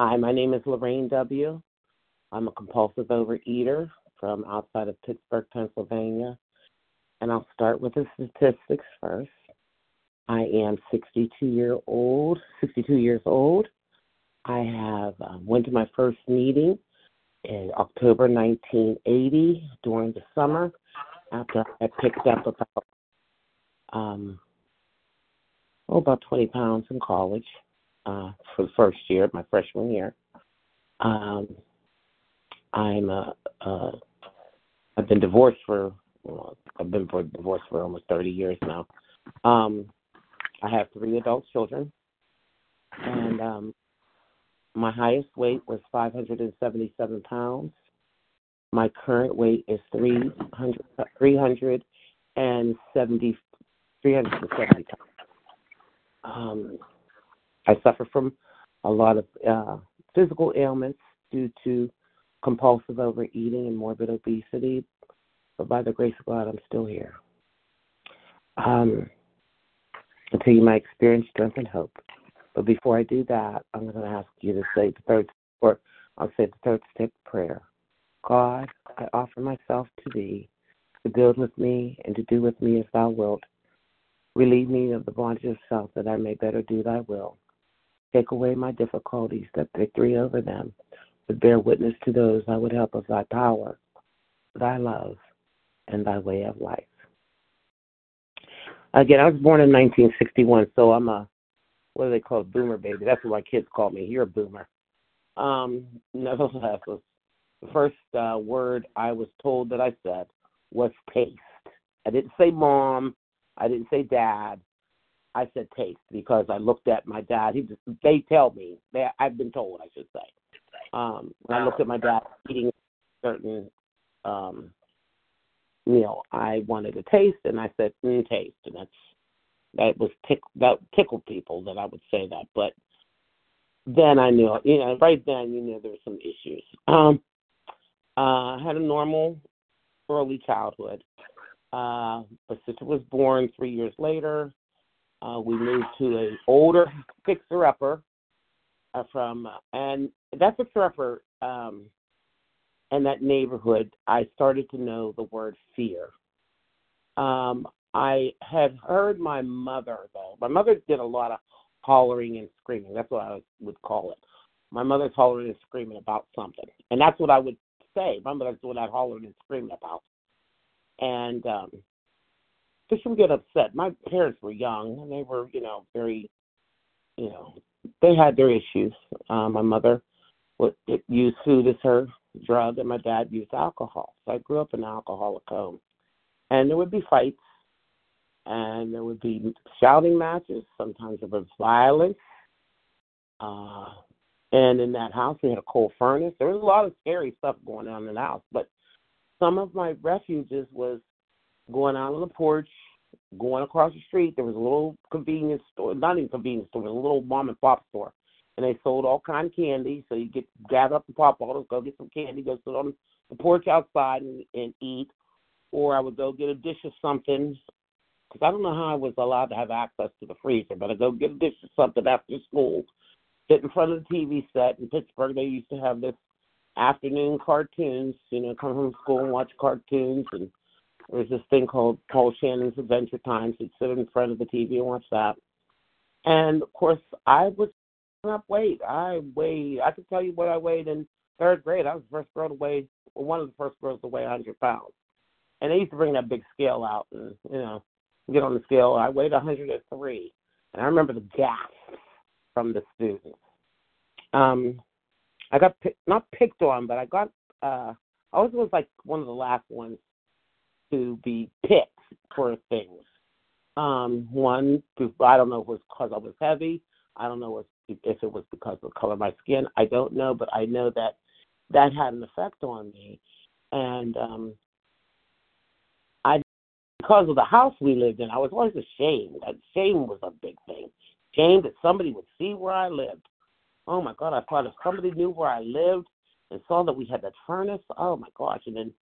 Hi, my name is Lorraine W. I'm a compulsive overeater from outside of Pittsburgh, Pennsylvania. And I'll start with the statistics first. I am 62 year old, 62 years old. I have um, went to my first meeting in October 1980 during the summer after I picked up about um, oh about 20 pounds in college uh, for the first year, my freshman year. Um, I'm a, a I've been divorced for well, I've been for divorced for almost 30 years now. Um, I have three adult children, and um, my highest weight was 577 pounds. My current weight is 300, 370, 370 pounds. Um, I suffer from a lot of uh, physical ailments due to compulsive overeating and morbid obesity, but by the grace of God, I'm still here. Um, tell you my experience, strength, and hope. But before I do that, I'm going to ask you to say the third, or I'll say the third step prayer. God, I offer myself to Thee to build with me and to do with me as Thou wilt. Relieve me of the bondage of self that I may better do Thy will. Take away my difficulties, that victory over them would bear witness to those I would help of Thy power, Thy love, and Thy way of life. Again, I was born in 1961, so I'm a what do they call it, boomer baby? That's what my kids call me. You're a boomer. Um, nevertheless, the first uh, word I was told that I said was taste. I didn't say mom. I didn't say dad. I said taste because I looked at my dad. He just they tell me they I've been told I should say. Um, when I looked at my dad eating certain um, meal, I wanted a taste, and I said mm, taste, and that's that was tick that tickled people that I would say that, but then I knew, you know, right then you knew there were some issues. Um, uh, I had a normal early childhood. Uh, my sister was born three years later. Uh, we moved to a older fixer upper uh, from, and that fixer upper um, in that neighborhood. I started to know the word fear. Um, I had heard my mother though. My mother did a lot of hollering and screaming. That's what I would call it. My mother's hollering and screaming about something, and that's what I would say. My mother's doing that hollering and screaming about. And um, so she would get upset. My parents were young, and they were, you know, very, you know, they had their issues. Uh, my mother would use food as her drug, and my dad used alcohol. So I grew up in an alcoholic home, and there would be fights and there would be shouting matches. Sometimes there was violence. Uh, and in that house, we had a coal furnace. There was a lot of scary stuff going on in the house. But some of my refuges was going out on the porch, going across the street. There was a little convenience store, not even convenience store, a little mom and pop store, and they sold all kind of candy. So you get gather up the pop bottles, go get some candy, go sit on the porch outside and, and eat. Or I would go get a dish of something because I don't know how I was allowed to have access to the freezer, but I go get a dish of something after school, sit in front of the TV set. In Pittsburgh, they used to have this afternoon cartoons, you know, come home from school and watch cartoons. And there was this thing called Paul Shannon's Adventure Time. So you'd sit in front of the TV and watch that. And of course, I was up weight. I weighed, I could tell you what I weighed in third grade. I was the first girl to weigh, one of the first girls to weigh 100 pounds. And they used to bring that big scale out, and you know, get on the scale. I weighed 103, and I remember the gasp from the students. Um, I got pick, not picked on, but I got. Uh, I was like one of the last ones to be picked for things. Um, one, I don't know if it was because I was heavy. I don't know if, it was because of the color of my skin. I don't know, but I know that that had an effect on me. And um, I, because of the house we lived in, I was always ashamed. Shame was a big thing. Shame that somebody would see where I lived. Oh my God, I thought if somebody knew where I lived and saw that we had that furnace, oh my gosh. And then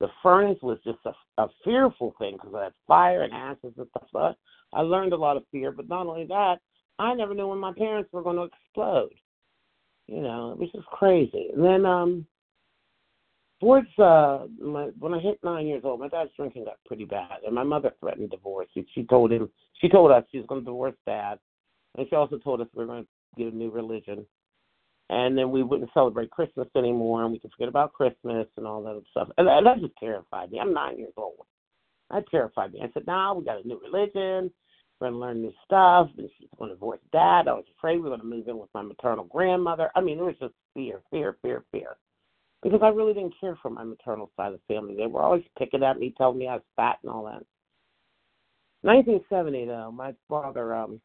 the furnace was just a, a fearful thing because of fire and ashes and stuff. So I learned a lot of fear, but not only that, I never knew when my parents were going to explode. You know, it was just crazy. And then um towards uh my when I hit nine years old, my dad's drinking got pretty bad, and my mother threatened divorce. She, she told him, she told us she was going to divorce dad, and she also told us we were going to get a new religion, and then we wouldn't celebrate Christmas anymore, and we could forget about Christmas and all that stuff. And that, that just terrified me. I'm nine years old. That terrified me. I said, "Now nah, we got a new religion. We're to learn new stuff." And she's to divorce dad. I was afraid we were to move in with my maternal grandmother. I mean, it was just fear, fear, fear, fear because I really didn't care for my maternal side of the family. They were always picking at me, telling me I was fat and all that. 1970 though, my father um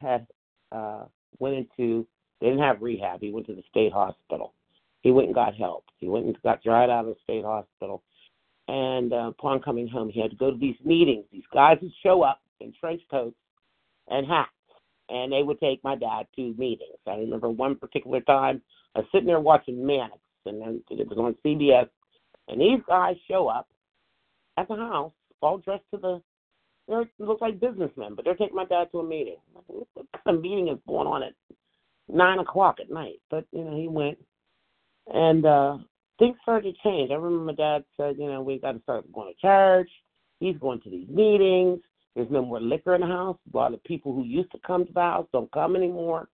had uh went into they didn't have rehab. He went to the state hospital. He went and got help. He went and got dried out of the state hospital. And uh, upon coming home, he had to go to these meetings. These guys would show up in trench coats and hats, and they would take my dad to meetings. I remember one particular time I was sitting there watching Mannix, and it was on CBS. And these guys show up at the house, all dressed to the. They look like businessmen, but they're taking my dad to a meeting. What kind of meeting is going on at nine o'clock at night? But you know, he went, and uh things started to change. I remember my dad said, you know, we got to start going to church. He's going to these meetings. There's no more liquor in the house. A lot of people who used to come to the house don't come anymore.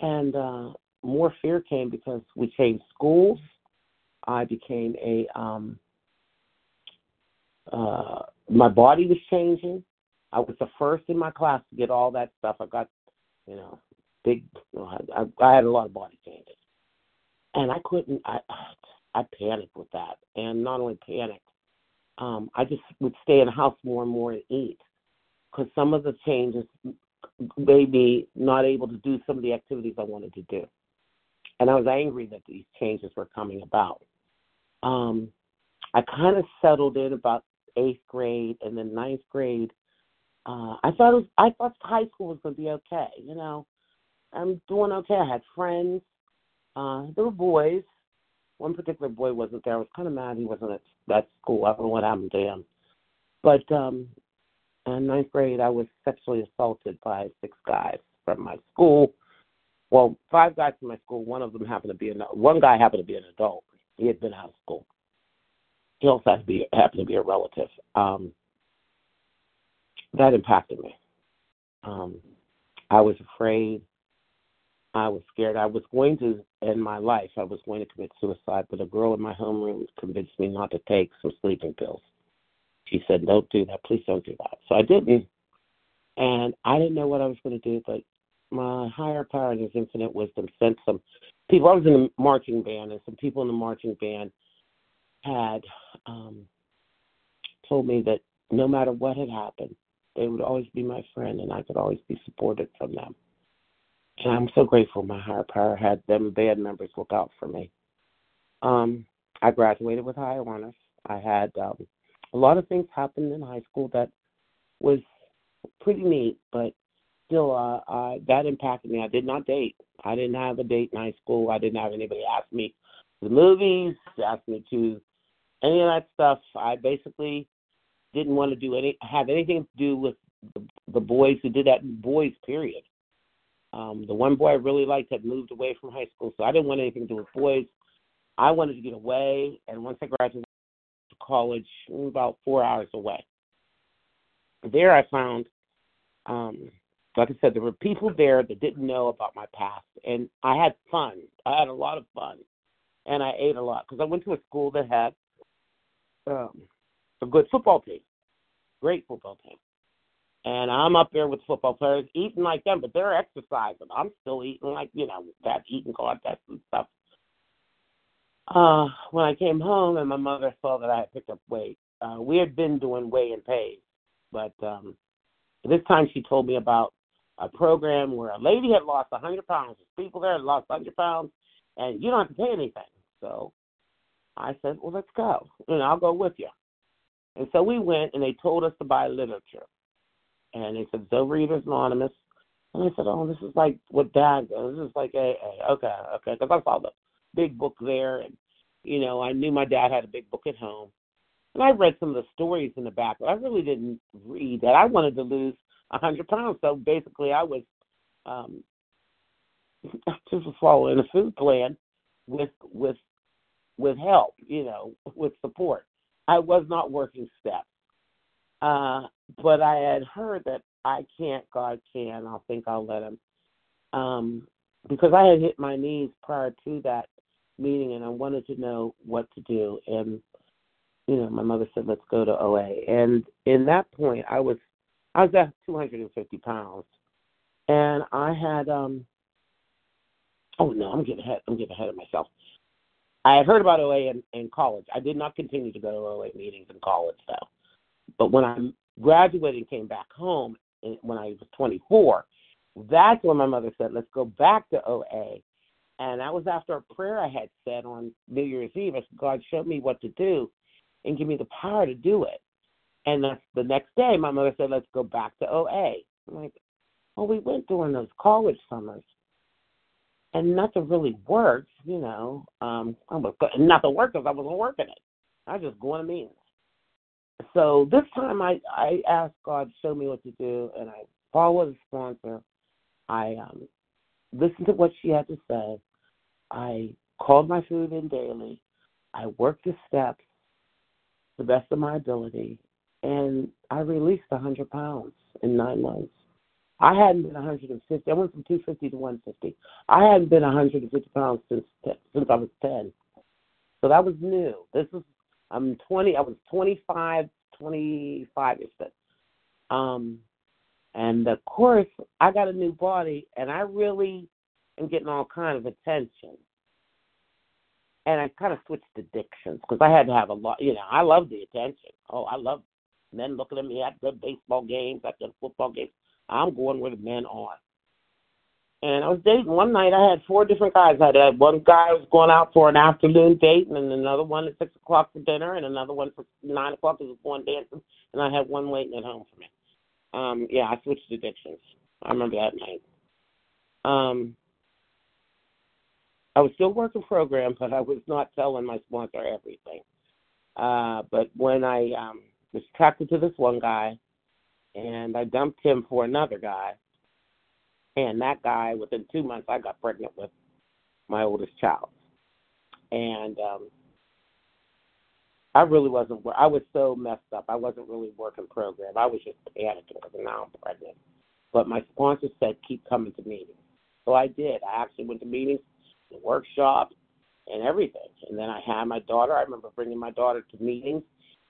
And uh more fear came because we changed schools. I became a um uh my body was changing. I was the first in my class to get all that stuff. I got, you know, big. I, I had a lot of body changes, and I couldn't. I I panicked with that, and not only panicked, um, I just would stay in the house more and more and eat because some of the changes made me not able to do some of the activities I wanted to do and I was angry that these changes were coming about. Um, I kind of settled in about eighth grade, and then ninth grade. Uh, I thought it was, I thought high school was going to be okay. You know, I'm doing okay. I had friends. Uh, there were boys. One particular boy wasn't there. I was kind of mad he wasn't at that school. I don't know what happened to him. But um, in ninth grade, I was sexually assaulted by six guys from my school well, five guys from my school. One of them happened to be an one guy happened to be an adult. He had been out of school. He also had to be happened to be a relative. Um, that impacted me. Um, I was afraid. I was scared. I was going to end my life. I was going to commit suicide, but a girl in my homeroom convinced me not to take some sleeping pills. She said, "Don't do that. Please don't do that." So I didn't, and I didn't know what I was going to do. But my higher power in his infinite wisdom sent some people. I was in the marching band, and some people in the marching band had um, told me that no matter what had happened, they would always be my friend, and I could always be supported from them. And I'm so grateful my higher power had them band members look out for me. Um, I graduated with high honors. I had um, a lot of things happened in high school that was pretty neat, but still, uh, uh, that impacted me. I did not date. I didn't have a date in high school. I didn't have anybody ask me to the movies, ask me to any of that stuff. I basically didn't want to do any have anything to do with the, the boys who did that boys period. Um, the one boy I really liked had moved away from high school, so I didn't want anything to do with boys. I wanted to get away, and once I graduated to college, about four hours away. There, I found um, like I said, there were people there that didn't know about my past, and I had fun. I had a lot of fun, and I ate a lot because I went to a school that had um, a good football team, great football team. And I'm up there with football players eating like them, but they're exercising. I'm still eating like you know that eating contests and stuff. Uh, when I came home and my mother saw that I had picked up weight, uh, we had been doing weigh and pays, but um, this time she told me about a program where a lady had lost a 100 pounds. There's people there had lost a 100 pounds, and you don't have to pay anything. So I said, well, let's go, and I'll go with you. And so we went, and they told us to buy literature. And they said, it's Overeaters Anonymous. And I said, oh, this is like what Dad goes. This is like AA. Okay, okay. Because I saw the big book there, and, you know, I knew my dad had a big book at home. And I read some of the stories in the back, but I really didn't read that. I wanted to lose a hundred pounds. So basically, I was um, just following a food plan with with with help, you know, with support. I was not working steps. Uh, but I had heard that I can't, God can. I think I'll let him. Um, because I had hit my knees prior to that meeting and I wanted to know what to do. And, you know, my mother said, let's go to OA. And in that point, I was, I was at 250 pounds. And I had, um, oh no, I'm getting ahead, I'm getting ahead of myself. I had heard about OA in, in college. I did not continue to go to OA meetings in college though. But when I graduated and came back home when I was 24, that's when my mother said, let's go back to OA. And that was after a prayer I had said on New Year's Eve. I said, God, showed me what to do and give me the power to do it. And that's the next day, my mother said, let's go back to OA. I'm like, well, we went during those college summers and nothing really worked, you know. Um, I was nothing worked because I wasn't working it. I was just going to meetings. So this time I I asked God show me what to do, and I followed the sponsor. I um, listened to what she had to say. I called my food in daily. I worked the steps the best of my ability, and I released a 100 pounds in nine months. I hadn't been 150. I went from 250 to 150. I hadn't been 150 pounds since since I was 10. So that was new. This is I'm 20. I was 25, 25 ish then. Um, and of course, I got a new body, and I really am getting all kind of attention. And I kind of switched addictions because I had to have a lot. You know, I love the attention. Oh, I love men looking at me at the baseball games, at the football games. I'm going where the men are. And I was dating one night. I had four different guys. I had one guy was going out for an afternoon date, and then another one at six o'clock for dinner, and another one for nine o'clock was going dancing, and I had one waiting at home for me. Um, yeah, I switched addictions. I remember that night. Um, I was still working program, but I was not telling my sponsor everything. Uh, but when I um, was attracted to this one guy, and I dumped him for another guy. And that guy, within two months, I got pregnant with my oldest child. And um, I really wasn't. I was so messed up. I wasn't really working program. I was just panicking because now I'm pregnant. But my sponsor said keep coming to meetings, so I did. I actually went to meetings, the workshop, and everything. And then I had my daughter. I remember bringing my daughter to meetings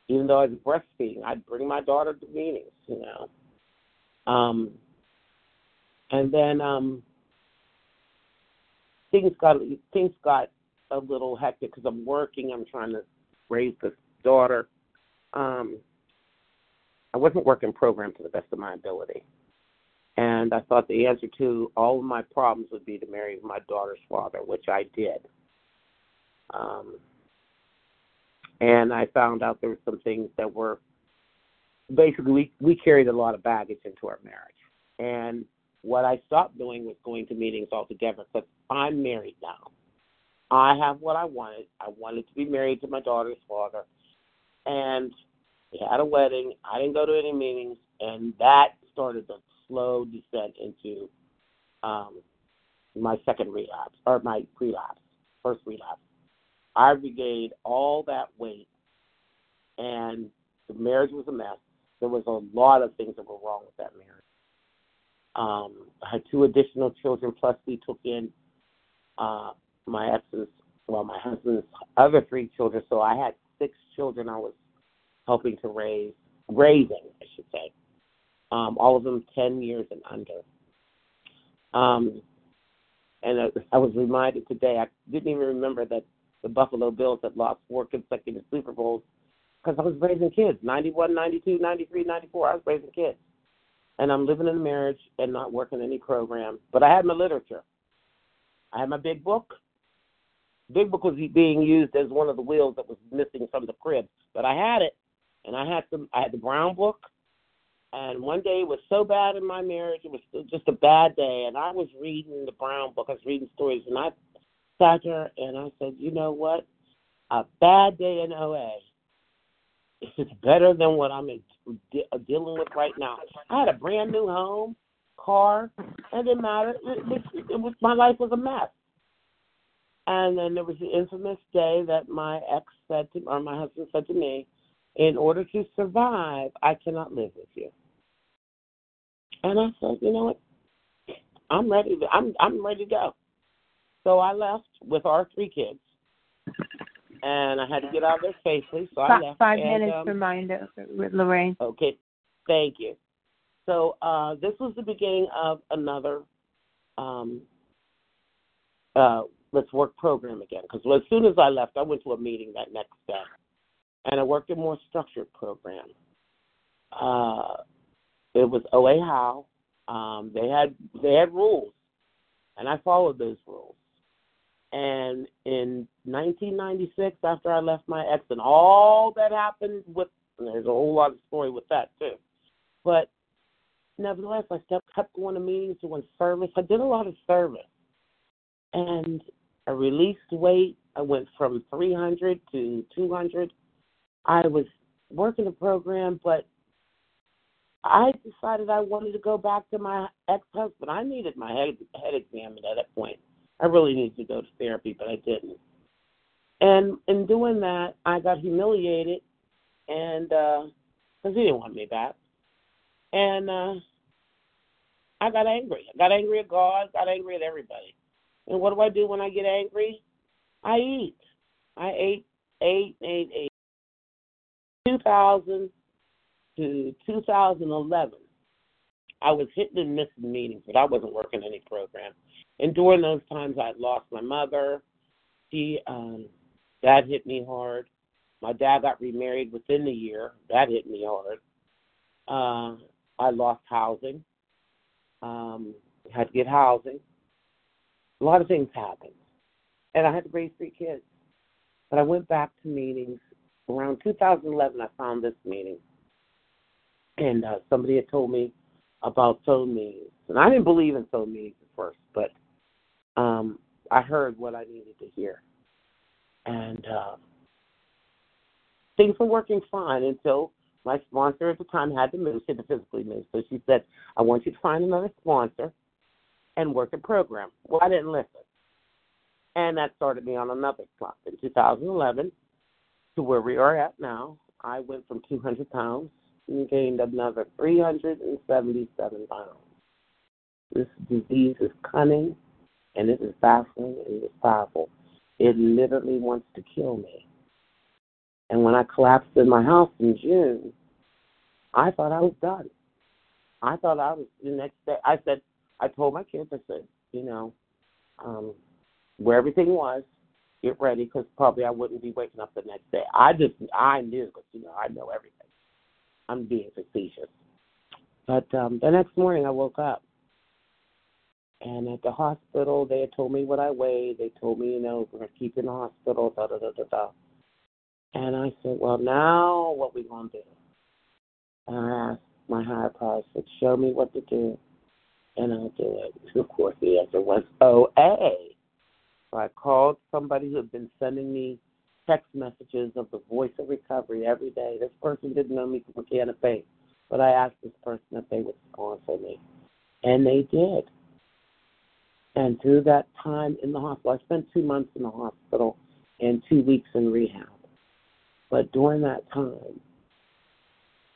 even though I was breastfeeding, I'd bring my daughter to meetings, you know. Um, and then um, things got things got a little hectic because I'm working. I'm trying to raise this daughter. Um, I wasn't working program to the best of my ability, and I thought the answer to all of my problems would be to marry my daughter's father, which I did. Um, and I found out there were some things that were basically we, we carried a lot of baggage into our marriage. And what I stopped doing was going to meetings altogether because I'm married now. I have what I wanted. I wanted to be married to my daughter's father. And we had a wedding. I didn't go to any meetings. And that started the slow descent into um, my second relapse, or my relapse, first relapse. I regained all that weight, and the marriage was a mess. There was a lot of things that were wrong with that marriage. Um, I had two additional children, plus we took in uh, my ex's, well, my husband's other three children. So I had six children I was helping to raise, raising, I should say. Um, all of them 10 years and under. Um, and I was reminded today, I didn't even remember that the Buffalo Bills had lost four consecutive Super Bowls because I was raising kids 91, 92, 93, 94. I was raising kids. And I'm living in a marriage and not working any program. But I had my literature. I had my big book. Big book was being used as one of the wheels that was missing from the crib. But I had it. And I had some I had the brown book. And one day it was so bad in my marriage, it was just a bad day. And I was reading the brown book. I was reading stories, and I sat there and I said, you know what? A bad day in OA is better than what I'm in, de- uh, dealing with right now. I had a brand new home, car. It didn't matter. It was, it was my life was a mess. And then there was the infamous day that my ex said to, or my husband said to me, "In order to survive, I cannot live with you." And I said, "You know what? I'm ready. To, I'm I'm ready to go." So I left with our three kids, and I had to get out of there safely. So I left. Five and, minutes um, reminder, Lorraine. Okay, thank you. So uh, this was the beginning of another um, uh, let's work program again. Because as soon as I left, I went to a meeting that next day, and I worked a more structured program. Uh, it was OA How. Um, they had they had rules, and I followed those rules. And in 1996, after I left my ex, and all that happened with, there's a whole lot of story with that too. But nevertheless, I kept kept going to meetings, doing service. I did a lot of service, and I released weight. I went from 300 to 200. I was working the program, but I decided I wanted to go back to my ex-husband. I needed my head head examined at that point. I really needed to go to therapy, but I didn't. And in doing that, I got humiliated, and because uh, he didn't want me back, and uh, I got angry. I got angry at God. Got angry at everybody. And what do I do when I get angry? I eat. I ate, ate, ate, ate. 2000 to 2011, I was hitting and missing meetings, but I wasn't working any program. And during those times, I lost my mother. She, um, that hit me hard. My dad got remarried within the year. That hit me hard. Uh, I lost housing. Um, had to get housing. A lot of things happened. And I had to raise three kids. But I went back to meetings. Around 2011, I found this meeting. And uh, somebody had told me about soul meetings. And I didn't believe in soul meetings at first, but um, I heard what I needed to hear. And uh, things were working fine until my sponsor at the time had to move. She had to physically move. So she said, I want you to find another sponsor and work a program. Well, I didn't listen. And that started me on another clock. In 2011, to where we are at now, I went from 200 pounds and gained another 377 pounds. This disease is cunning and it is baffling and it is powerful. It literally wants to kill me. And when I collapsed in my house in June, I thought I was done. I thought I was the next day. I said, I told my kids, I said, you know, um, where everything was, get ready because probably I wouldn't be waking up the next day. I just, I knew because, you know, I know everything. I'm being facetious. But um, the next morning I woke up and at the hospital, they had told me what I weighed. They told me, you know, we're going to keep you in the hospital, da da da da da. And I said, well, now what we going to do? And I asked my higher power, I said, show me what to do and I'll do it. Of course, the answer was OA. So I called somebody who had been sending me text messages of the voice of recovery every day. This person didn't know me from a can of paint, but I asked this person if they would sponsor me, and they did. And through that time in the hospital, I spent two months in the hospital and two weeks in rehab. But during that time,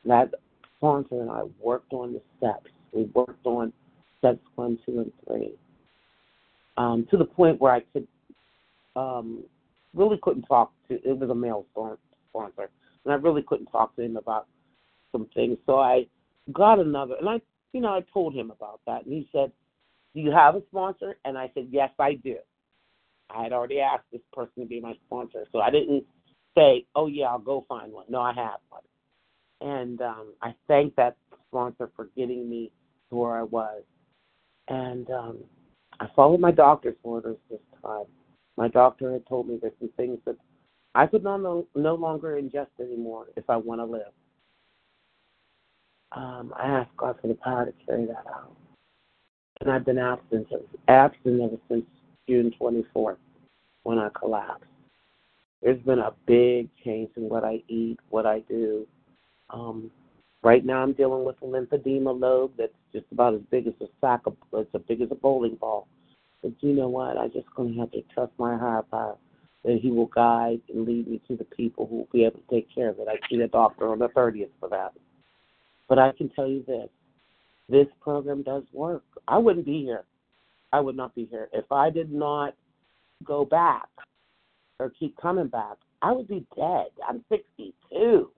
that sponsor and I worked on the steps. We worked on steps one, two, and three. Um, to the point where I could um, really couldn't talk to. It was a male sponsor, and I really couldn't talk to him about some things. So I got another, and I, you know, I told him about that, and he said, "Do you have a sponsor?" And I said, "Yes, I do." I had already asked this person to be my sponsor, so I didn't say, "Oh yeah, I'll go find one." No, I have one, and um, I thank that sponsor for getting me to where I was and um, I followed my doctor's orders this time. My doctor had told me there's some things that I could no, no longer ingest anymore if I want to live. Um, I asked God for the power to carry that out. And I've been absent, absent ever since June 24th when I collapsed. There's been a big change in what I eat, what I do. Um, Right now, I'm dealing with a lymphedema lobe that's just about as big as a sack of, as big as a bowling ball. But you know what? I'm just to have to trust my higher power that He will guide and lead me to the people who will be able to take care of it. I see a doctor on the 30th for that. But I can tell you this this program does work. I wouldn't be here. I would not be here. If I did not go back or keep coming back, I would be dead. I'm 62.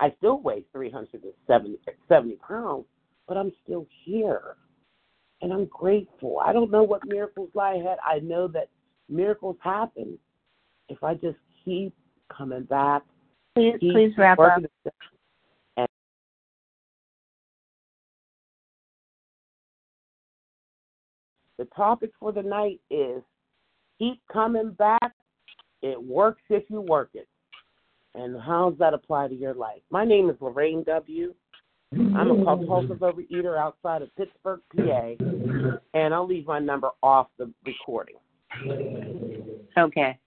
I still weigh 370 pounds, but I'm still here. And I'm grateful. I don't know what miracles lie ahead. I know that miracles happen if I just keep coming back. Please, please wrap up. The topic for the night is keep coming back. It works if you work it. And how does that apply to your life? My name is Lorraine W. I'm a compulsive overeater outside of Pittsburgh, PA, and I'll leave my number off the recording. Okay.